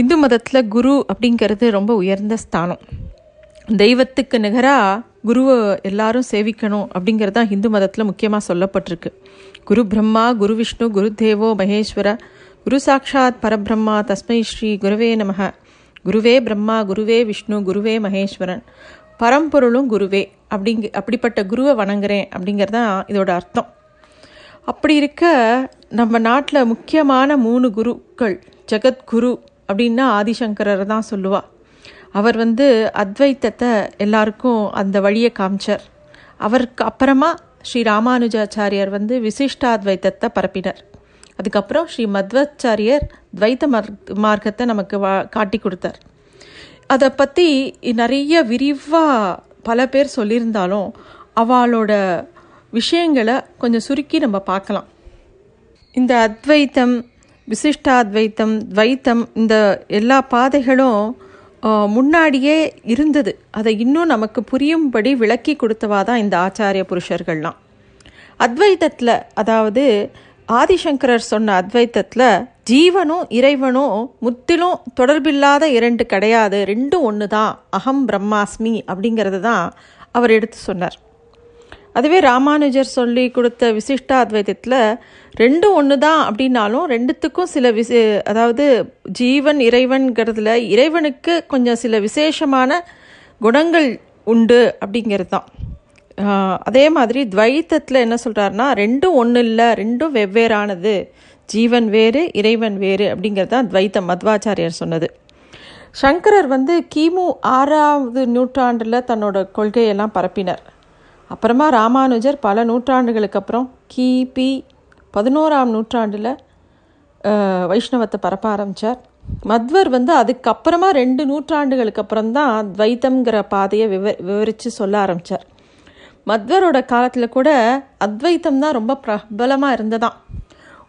இந்து மதத்தில் குரு அப்படிங்கிறது ரொம்ப உயர்ந்த ஸ்தானம். தெய்வத்துக்கு நிகராக குருவை எல்லாரும் சேவிக்கணும் அப்படிங்கிறது தான் ஹிந்து மதத்தில் முக்கியமாக சொல்லப்பட்டிருக்கு. குரு பிரம்மா குரு விஷ்ணு குரு தேவோ மகேஸ்வர குரு சாட்சாத் பரபிரம்மா தஸ்மை ஸ்ரீ குருவே நமக. குருவே பிரம்மா குருவே விஷ்ணு குருவே மகேஸ்வரன். பரம்பொருளும் குருவே அப்படிங்க அப்படிப்பட்ட குருவை வணங்குறேன் அப்படிங்கிறது தான் இதோட அர்த்தம். அப்படி இருக்க நம்ம நாட்டில் முக்கியமான மூணு குருக்கள் ஜெகத்குரு அப்படின்னா ஆதிசங்கரர் தான் சொல்லுவா. அவர் வந்து அத்வைத்தத்தை எல்லாருக்கும் அந்த வழியை காமிச்சார். அவருக்கு அப்புறமா ஸ்ரீ ராமானுஜாச்சாரியர் வந்து விசிஷ்டாத்வைத்தத்தை பரப்பினார். அதுக்கப்புறம் ஸ்ரீ மத்வாச்சாரியர் துவைத்த மார்க்கத்தை நமக்கு வா காட்டி கொடுத்தார். அதை பற்றி நிறைய விரிவாக பல பேர் சொல்லியிருந்தாலும் அவளோட விஷயங்களை கொஞ்சம் சுருக்கி நம்ம பார்க்கலாம். இந்த அத்வைத்தம் விசிஷ்டாத்வைத்தம் துவைத்தம் இந்த எல்லா பாதைகளும் முன்னாடியே இருந்தது. அதை இன்னும் நமக்கு புரியும்படி விளக்கி கொடுத்தவா தான் இந்த ஆச்சாரிய புருஷர்கள்லாம். அத்வைத்தத்தில் அதாவது ஆதிசங்கரர் சொன்ன அத்வைத்தத்தில் ஜீவனும் இறைவனும் முத்திலும் தொடர்பில்லாத இரண்டு கிடையாது ரெண்டும் ஒன்று தான் அகம் பிரம்மாஸ்மி அப்படிங்கிறது தான் அவர் எடுத்து சொன்னார். அதுவே ராமானுஜர் சொல்லி கொடுத்த விசிஷ்டாத்வைத்தத்தில் ரெண்டும் ஒன்று தான் அப்படின்னாலும் ரெண்டுத்துக்கும் சில விசே அதாவது ஜீவன் இறைவன்கிறதுல இறைவனுக்கு கொஞ்சம் சில விசேஷமான குணங்கள் உண்டு அப்படிங்கிறது தான் அதே மாதிரி துவைத்தத்தில் என்ன சொல்கிறாருன்னா ரெண்டும் ஒன்று இல்லை ரெண்டும் வெவ்வேறானது. ஜீவன் வேறு இறைவன் வேறு அப்படிங்கிறது தான் துவைத்தம் மத்வாச்சாரியர் சொன்னது. சங்கரர் வந்து கிமு ஆறாவது நூற்றாண்டில் தன்னோட கொள்கையெல்லாம் பரப்பினர். அப்புறமா ராமானுஜர் பல நூற்றாண்டுகளுக்கு அப்புறம் கிபி பதினோராம் நூற்றாண்டில் வைஷ்ணவத்தை பரப்ப ஆரம்பித்தார் மத்வர் வந்து அதுக்கப்புறமா ரெண்டு நூற்றாண்டுகளுக்கு அப்புறம் தான் துவைத்தம்ங்கிற பாதையை விவ விவரித்து சொல்ல ஆரம்பித்தார் மத்வரோட காலத்தில் கூட அத்வைத்தம் தான் ரொம்ப பிரபலமாக இருந்ததாம்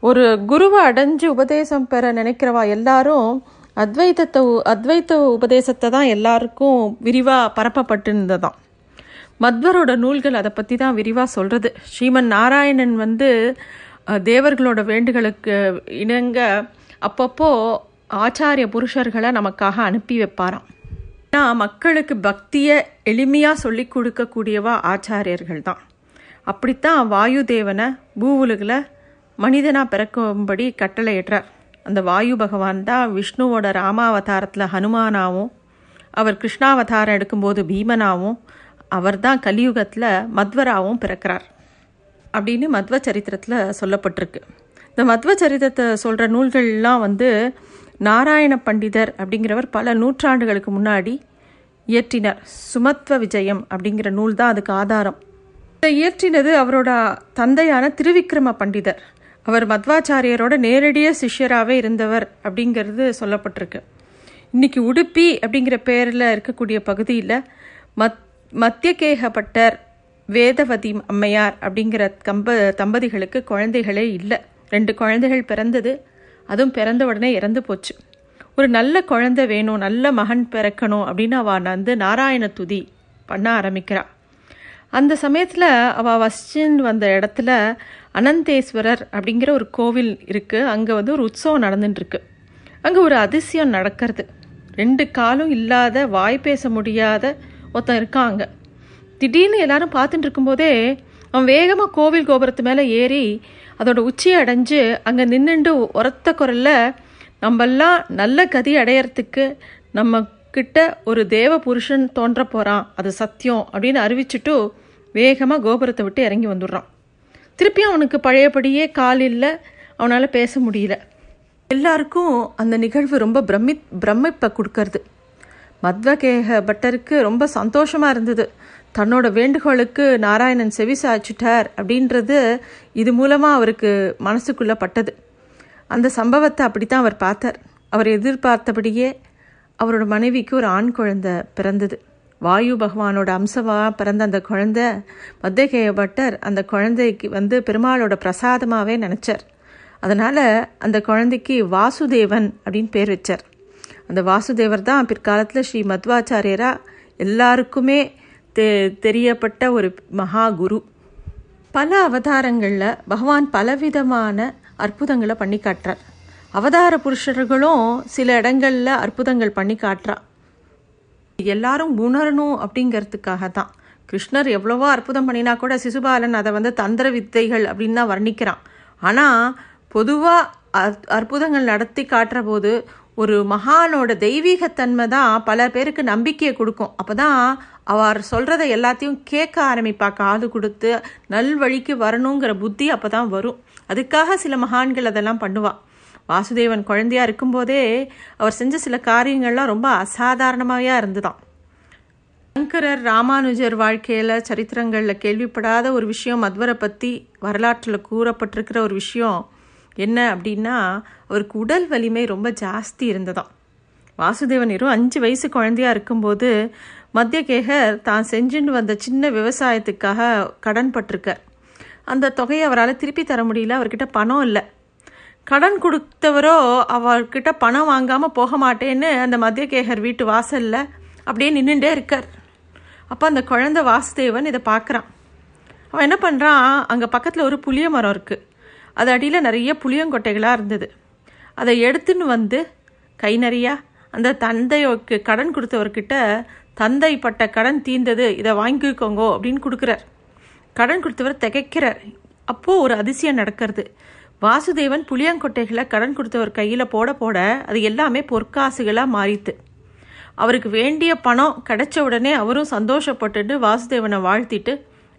ஒரு குருவை அடைஞ்சு உபதேசம் பெற நினைக்கிறவா எல்லாரும் அத்வைத்தத்தை அத்வைத்த உபதேசத்தை தான் எல்லாருக்கும் விரிவாக பரப்பப்பட்டு இருந்ததாம் மத்வரோட நூல்கள் அதை பற்றி தான் விரிவாக சொல்கிறது ஸ்ரீமன் நாராயணன் வந்து தேவர்களோட வேண்டுகளுக்கு இணங்க அப்பப்போ ஆச்சாரிய புருஷர்களை நமக்காக அனுப்பி வைப்பாராம். நான் மக்களுக்கு பக்தியை எளிமையாக சொல்லி கொடுக்கக்கூடியவா ஆச்சாரியர்கள் தான். அப்படித்தான் வாயு தேவனை பூவுலகில் மனிதனாக பிறக்கும்படி கட்டளையிடுறார். அந்த வாயு பகவான் தான் விஷ்ணுவோட ராமாவதாரத்தில் ஹனுமானாவும் அவர் கிருஷ்ணாவதாரம் எடுக்கும்போது பீமனாவும் அவர் தான் கலியுகத்தில் மத்வராவும் பிறக்கிறார் அப்படின்னு மத்வ சரித்திரத்தில் சொல்லப்பட்டிருக்கு. இந்த மத்வ சரித்திரத்தை சொல்கிற நூல்கள்லாம் வந்து நாராயண பண்டிதர் அப்படிங்கிறவர் பல நூற்றாண்டுகளுக்கு முன்னாடி இயற்றினார். சுமத்வ விஜயம் அப்படிங்கிற நூல் தான் அதுக்கு ஆதாரம். இதை இயற்றினது அவரோட தந்தையான திருவிக்ரம பண்டிதர். அவர் மத்வாச்சாரியரோட நேரடியாக சிஷ்யராகவே இருந்தவர் அப்படிங்கிறது சொல்லப்பட்டிருக்கு. இன்றைக்கி உடுப்பி அப்படிங்கிற பேரில் இருக்கக்கூடிய பகுதியில் மத் மத்தியகேகப்பட்டர் வேதவதி அம்மையார் அப்படிங்கிற கம்ப தம்பதிகளுக்கு குழந்தைகளே இல்லை. ரெண்டு குழந்தைகள் பிறந்தது அதுவும் பிறந்த உடனே இறந்து போச்சு. ஒரு நல்ல குழந்தை வேணும் நல்ல மகன் பிறக்கணும் அப்படின்னு அவள் வந்து நாராயண துதி பண்ண ஆரம்பிக்கிறாள் அந்த சமயத்தில் அவள் வசிச்சுன்னு வந்த இடத்துல அனந்தேஸ்வரர் அப்படிங்கிற ஒரு கோவில் இருக்குது அங்கே வந்து ஒரு உற்சவம் நடந்துட்டுருக்கு. அங்கே ஒரு அதிசயம் நடக்கிறது. ரெண்டு காலும் இல்லாத வாய் பேச முடியாத ஒருத்தன் இருக்காங்க. திடீர்னு எல்லாரும் பார்த்துட்டு இருக்கும்போதே அவன் வேகமாக கோவில் கோபுரத்து மேலே ஏறி அதோட உச்சியை அடைஞ்சு அங்கே நின்றுண்டு உரத்த குரலில் நம்மெல்லாம் நல்ல கதி அடையறதுக்கு நம்ம கிட்ட ஒரு தேவ புருஷன் தோன்ற போகிறான் அது சத்தியம் அப்படின்னு அறிவிச்சுட்டு வேகமாக கோபுரத்தை விட்டு இறங்கி வந்துடுறான். திருப்பி அவனுக்கு பழையபடியே கால் இல்லை அவனால் பேச முடியல. எல்லாருக்கும் அந்த நிகழ்வு ரொம்ப பிரமி பிரமிப்பை கொடுக்கறது. மத்வகேக பட்டருக்கு ரொம்ப சந்தோஷமாக இருந்தது. தன்னோட வேண்டுகோளுக்கு நாராயணன் செவி சாய்ச்சிட்டார் அப்படின்றது இது மூலமாக அவருக்கு மனசுக்குள்ளே பட்டது. அந்த சம்பவத்தை அப்படித்தான் அவர் பார்த்தார். அவர் எதிர்பார்த்தபடியே அவரோட மனைவிக்கு ஒரு ஆண் குழந்தை பிறந்தது. வாயு பகவானோட அம்சமாக பிறந்த அந்த குழந்தை மத்தியகேய பட்டர் அந்த குழந்தைக்கு வந்து பெருமாளோட பிரசாதமாகவே நினச்சார். அதனால் அந்த குழந்தைக்கு வாசுதேவன் அப்படின்னு பேர் வச்சார். அந்த வாசுதேவர் தான் பிற்காலத்தில் ஸ்ரீ மத்வாச்சாரியராக எல்லாருக்குமே தெ தெரியப்பட்ட ஒரு மகா குரு. பல அவதாரங்களில் பகவான் பலவிதமான அற்புதங்களை பண்ணி காட்டுறார். அவதார புருஷர்களும் சில இடங்களில் அற்புதங்கள் பண்ணி காட்டுறா எல்லாரும் உணரணும் அப்படிங்கிறதுக்காக தான் கிருஷ்ணர் எவ்வளவோ அற்புதம் பண்ணினா கூட சிசுபாலன் அதை வந்து தந்திர வித்தைகள் அப்படின்னு தான் வர்ணிக்கிறான். ஆனால் பொதுவாக அற்புதங்கள் நடத்தி காட்டுற போது ஒரு மகானோட தெய்வீகத்தன்மை தான் பல பேருக்கு நம்பிக்கையை கொடுக்கும். அப்போ தான் அவர் சொல்கிறத எல்லாத்தையும் கேட்க ஆரம்பிப்பா. காது கொடுத்து நல்வழிக்கு வரணுங்கிற புத்தி அப்போ தான் வரும். அதுக்காக சில மகான்கள் அதெல்லாம் பண்ணுவாள் வாசுதேவன் குழந்தையாக இருக்கும்போதே அவர் செஞ்ச சில காரியங்கள்லாம் ரொம்ப அசாதாரணமாகவே இருந்துதான். சங்கரர் ராமானுஜர் வாழ்க்கையில் சரித்திரங்களில் கேள்விப்படாத ஒரு விஷயம் மத்வரை பற்றி வரலாற்றில் கூறப்பட்டிருக்கிற ஒரு விஷயம் என்ன அப்படின்னா அவருக்கு உடல் வலிமை ரொம்ப ஜாஸ்தி இருந்ததாம். வாசுதேவன் இரு அஞ்சு வயசு குழந்தையா இருக்கும்போது மத்தியகேகர் தான் செஞ்சுட்டு வந்த சின்ன விவசாயத்துக்காக கடன் பட்டிருக்கார். அந்த தொகையை அவரால் திருப்பி தர முடியல அவர்கிட்ட பணம் இல்லை. கடன் கொடுத்தவரோ அவர்கிட்ட பணம் வாங்காமல் போக மாட்டேன்னு அந்த மத்தியகேகர் வீட்டு வாசலில் அப்படியே நின்றுட்டே இருக்கார். அப்போ அந்த குழந்தை வாசுதேவன் இதை பார்க்குறான் அவன் என்ன பண்ணுறான் அங்கே பக்கத்தில் ஒரு புளிய மரம் இருக்குது அது அடியில் நிறைய புளியங்கொட்டைகளாக இருந்தது. அதை எடுத்துன்னு வந்து கை நிறையா அந்த தந்தைக்கு கடன் கொடுத்தவர்கிட்ட தந்தை பட்ட கடன் தீர்ந்தது இதை வாங்கிக்கோங்கோ அப்படின்னு கொடுக்குறார். கடன் கொடுத்தவர் திகைக்கிறார். அப்போது ஒரு அதிசயம் நடக்கிறது. வாசுதேவன் புளியங்கொட்டைகளை கடன் கொடுத்தவர் கையில் போட போட அது எல்லாமே பொற்காசுகளாக மாறித்து. அவருக்கு வேண்டிய பணம் கிடைச்ச உடனே அவரும் சந்தோஷப்பட்டுட்டு வாசுதேவனை வாழ்த்திட்டு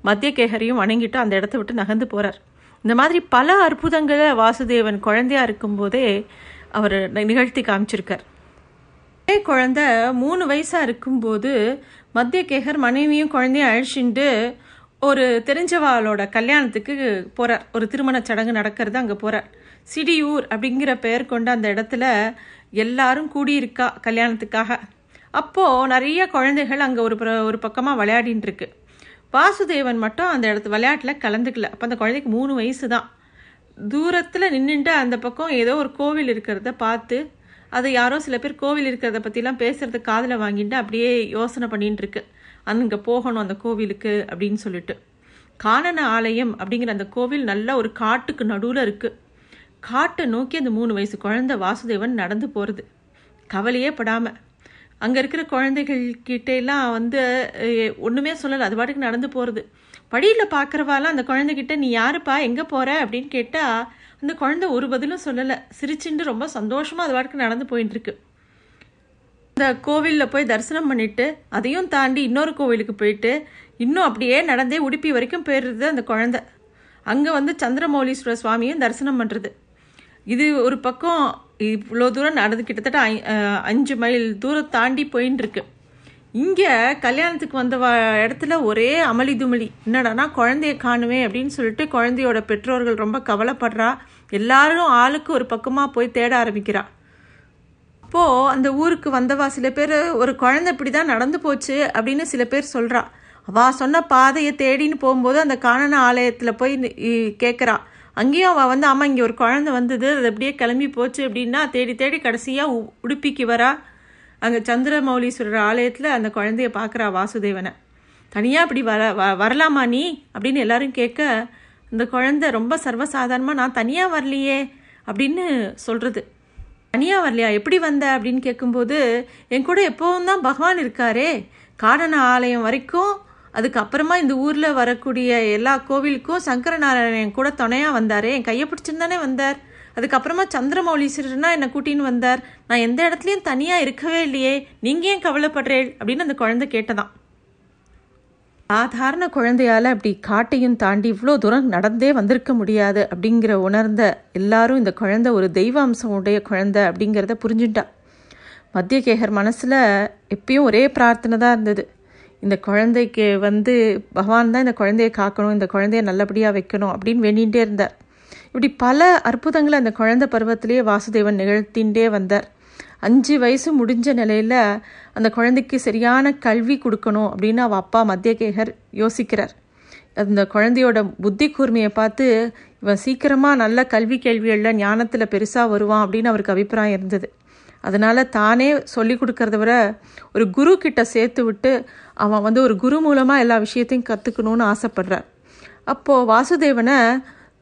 மத்தியகேகரையும் வணங்கிட்டு அந்த இடத்த விட்டு நகர்ந்து போகிறார் இந்த மாதிரி பல அற்புதங்களை வாசுதேவன் குழந்தையா இருக்கும்போதே அவர் நிகழ்த்தி காமிச்சிருக்கார். ஒரே குழந்தை மூணு வயசாக இருக்கும்போது மத்தியகேகர் மனைவியும் குழந்தையும் அழிச்சுட்டு ஒரு தெரிஞ்சவாளோட கல்யாணத்துக்கு போகிறார் ஒரு திருமண சடங்கு நடக்கிறது அங்கே போகிறார் சிடியூர் அப்படிங்கிற பெயர் கொண்ட அந்த இடத்துல எல்லாரும் கூடியிருக்கா கல்யாணத்துக்காக. அப்போது நிறைய குழந்தைகள் அங்கே ஒரு ஒரு பக்கமாக விளையாடின்னு இருக்கு. வாசுதேவன் மட்டும் அந்த இடத்து விளையாட்டில் கலந்துக்கல. அப்போ அந்த குழந்தைக்கு மூணு வயசு தான் தூரத்தில் நின்றுட்டு அந்த பக்கம் ஏதோ ஒரு கோவில் இருக்கிறத பார்த்து அது யாரோ சில பேர் கோவில் இருக்கிறத பற்றிலாம் பேசுகிறது காதில் வாங்கிட்டு அப்படியே யோசனை பண்ணிட்டு இருக்கு. அங்கே போகணும் அந்த கோவிலுக்கு அப்படின்னு சொல்லிட்டு. காணன ஆலயம் அப்படிங்கிற அந்த கோவில் நல்ல ஒரு காட்டுக்கு நடுவில் இருக்குது காட்டை நோக்கி அந்த மூணு வயசு குழந்தை வாசுதேவன் நடந்து போகிறது கவலையே படாமல் அங்கே இருக்கிற குழந்தைகள் கிட்டேலாம் வந்து ஒன்றுமே சொல்லலை. அது பாட்டுக்கு நடந்து போகிறது வழியில் பார்க்குறவாலாம் அந்த குழந்தைகிட்ட நீ யாருப்பா? எங்கே போகிற அப்படின்னு கேட்டால் அந்த குழந்தை ஒரு பதிலும் சொல்லலை. சிரிச்சுண்டு ரொம்ப சந்தோஷமாக அது பாட்டுக்கு நடந்து போயிட்டுருக்கு இந்த கோவிலில் போய் தரிசனம் பண்ணிட்டு அதையும் தாண்டி இன்னொரு கோவிலுக்கு போயிட்டு இன்னும் அப்படியே நடந்தே உடுப்பி வரைக்கும் போயிடுறது அந்த குழந்தை. அங்கே வந்து சந்திரமௌலீஸ்வர சுவாமியும் தரிசனம் பண்ணுறது இது ஒரு பக்கம் இவ்வளோ தூரம் நடந்து கிட்டத்தட்ட அஞ்சு மைல் தூரம் தாண்டி போயின்னு இருக்கு இங்கே கல்யாணத்துக்கு வந்த இடத்துல ஒரே அமளி துமளி. என்னடானா குழந்தைய காணுமே அப்படின்னு சொல்லிட்டு குழந்தையோட பெற்றோர்கள் ரொம்ப கவலைப்படுறா. எல்லாரும் ஆளுக்கு ஒரு பக்கமாக போய் தேட ஆரம்பிக்கிறா. அப்போது அந்த ஊருக்கு வந்தவா சில பேர் ஒரு குழந்தை இப்படி தான் நடந்து போச்சு அப்படின்னு சில பேர் சொல்கிறா அவா சொன்ன பாதையை தேடின்னு போகும்போது அந்த காணன ஆலயத்தில் போய் கேட்குறா அங்கேயும் அவள் வந்து ஆமாம் இங்கே ஒரு குழந்தை வந்தது அது அப்படியே கிளம்பி போச்சு அப்படின்னா தேடி தேடி கடைசியாக உடுப்பிக்கு வரா. அங்கே சந்திரமௌலீஸ்வரர் ஆலயத்தில் அந்த குழந்தைய பார்க்குறா வாசுதேவனை. தனியாக அப்படி வர வ வரலாமா நீ? அப்படின்னு எல்லாரும் கேட்க அந்த குழந்தை ரொம்ப சர்வசாதாரணமாக நான் தனியாக வரலையே அப்படின்னு சொல்கிறது தனியாக வரலையா? எப்படி வந்த? அப்படின்னு கேட்கும்போது என் கூட எப்போவும் தான் பகவான் இருக்காரே. காரண ஆலயம் வரைக்கும் அதுக்கப்புறமா இந்த ஊரில் வரக்கூடிய எல்லா கோவிலுக்கும் சங்கரநாராயணன் கூட துணையாக வந்தார். என் கையை பிடிச்சிருந்தானே வந்தார். அதுக்கப்புறமா சந்திரமௌலீஸ்வரர்னா என்னை கூட்டின்னு வந்தார். நான் எந்த இடத்துலையும் தனியாக இருக்கவே இல்லையே. நீங்கள் ஏன் கவலைப்படுறேள் அப்படின்னு அந்த குழந்தை கேட்டதான். சாதாரண குழந்தையால் அப்படி காட்டையும் தாண்டி இவ்வளோ தூரம் நடந்தே வந்திருக்க முடியாது அப்படிங்கிற உணர்ந்த எல்லாரும் இந்த குழந்தை ஒரு தெய்வ அம்சம் உடைய குழந்தை அப்படிங்கிறத புரிஞ்சுட்டா. மத்தியகேகர் மனசில் எப்பயும் ஒரே பிரார்த்தனை தான் இருந்தது. இந்த குழந்தைக்கு வந்து பகவான் தான் இந்த குழந்தைய காக்கணும் இந்த குழந்தைய நல்லபடியாக வைக்கணும் அப்படின்னு வேண்டிகிட்டே இருந்தார். இப்படி பல அற்புதங்களை அந்த குழந்தை பருவத்திலேயே வாசுதேவன் நிகழ்த்தின்றே வந்தார். அஞ்சு வயசு முடிஞ்ச நிலையில் அந்த குழந்தைக்கு சரியான கல்வி கொடுக்கணும் அப்படின்னு அவள் அப்பா மத்தியகேகர் யோசிக்கிறார். அந்த குழந்தையோட புத்தி கூர்மையை பார்த்து இவன் சீக்கிரமாக நல்ல கல்வி கேள்விகளில் ஞானத்தில் பெருசாக வருவான் அப்படின்னு அவருக்கு அபிப்பிராயம் இருந்தது. அதனால் தானே சொல்லி கொடுக்கறத விட ஒரு குரு கிட்ட சேர்த்து விட்டு அவன் வந்து ஒரு குரு மூலமாக எல்லா விஷயத்தையும் கற்றுக்கணும்னு ஆசைப்படுறார். அப்போது வாசுதேவனை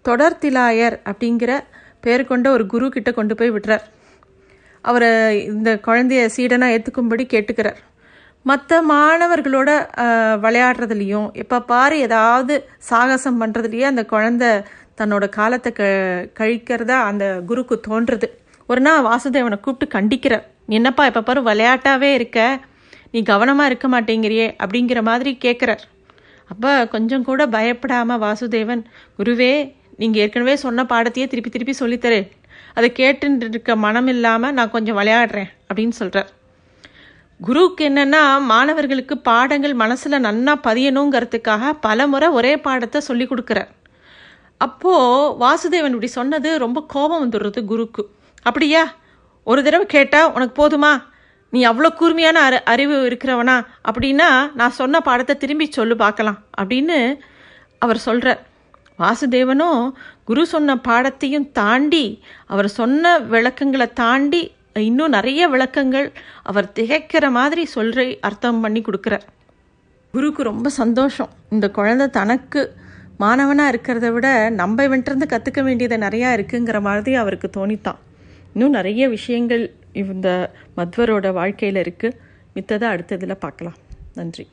தொடர்திலாயர் அப்படிங்கிற பேர் கொண்ட ஒரு குரு கிட்ட கொண்டு போய் விடுறார் அவரை இந்த குழந்தைய சீடனாக ஏற்றுக்கும்படி கேட்டுக்கிறார். மற்ற மாணவர்களோட விளையாடுறதுலேயும் விளையாடுறதுலையும் எப்போ பாரு ஏதாவது சாகசம் பண்ணுறதுலையே அந்த குழந்தை தன்னோட காலத்தை க கழிக்கிறதா அந்த குருக்கு தோன்றுறது ஒரு நாள் வாசுதேவனை கூப்பிட்டு கண்டிக்கிறார் "நீ என்னப்பா எப்போ பாரு விளையாட்டாவே இருக்க. நீ கவனமாக இருக்க மாட்டேங்கிறியே அப்படிங்கிற மாதிரி கேட்குறார் அப்போ கொஞ்சம் கூட பயப்படாமல் வாசுதேவன் குருவே நீங்கள் ஏற்கனவே சொன்ன பாடத்தையே திருப்பி திருப்பி சொல்லித்தரேன் அதை கேட்டுட்டு இருக்க மனம் இல்லாமல் நான் கொஞ்சம் விளையாடுறேன் அப்படின்னு சொல்கிறார் குருவுக்கு என்னென்னா மாணவர்களுக்கு பாடங்கள் மனசில் நன்னா பதியணுங்கிறதுக்காக பல முறை ஒரே பாடத்தை சொல்லி கொடுக்குறார். அப்போது வாசுதேவன் இப்படி சொன்னது ரொம்ப கோபம் வந்துடுறது குருக்கு அப்படியா? ஒரு தடவை கேட்டால் உனக்கு போதுமா? நீ அவ்வளோ கூர்மையான அறி அறிவு இருக்கிறவனா? அப்படின்னா நான் சொன்ன பாடத்தை திரும்பி சொல்லு பார்க்கலாம். அப்படின்னு அவர் சொல்கிறார் வாசுதேவனும் குரு சொன்ன பாடத்தையும் தாண்டி அவர் சொன்ன விளக்கங்களை தாண்டி இன்னும் நிறைய விளக்கங்கள் அவர் திகைக்கிற மாதிரி சொல்ற அர்த்தம் பண்ணி கொடுக்குறார். குருக்கு ரொம்ப சந்தோஷம். இந்த குழந்தை தனக்கு மாணவனாக இருக்கிறத விட நம்ம இவன்ட்டு கற்றுக்க வேண்டியது நிறையா இருக்குங்கிற மாதிரி அவருக்கு தோணித்தான். இன்னும் நிறைய விஷயங்கள் இந்த மத்வரோட வாழ்க்கையில் இருக்குது மித்ததை அடுத்ததில் பார்க்கலாம். நன்றி.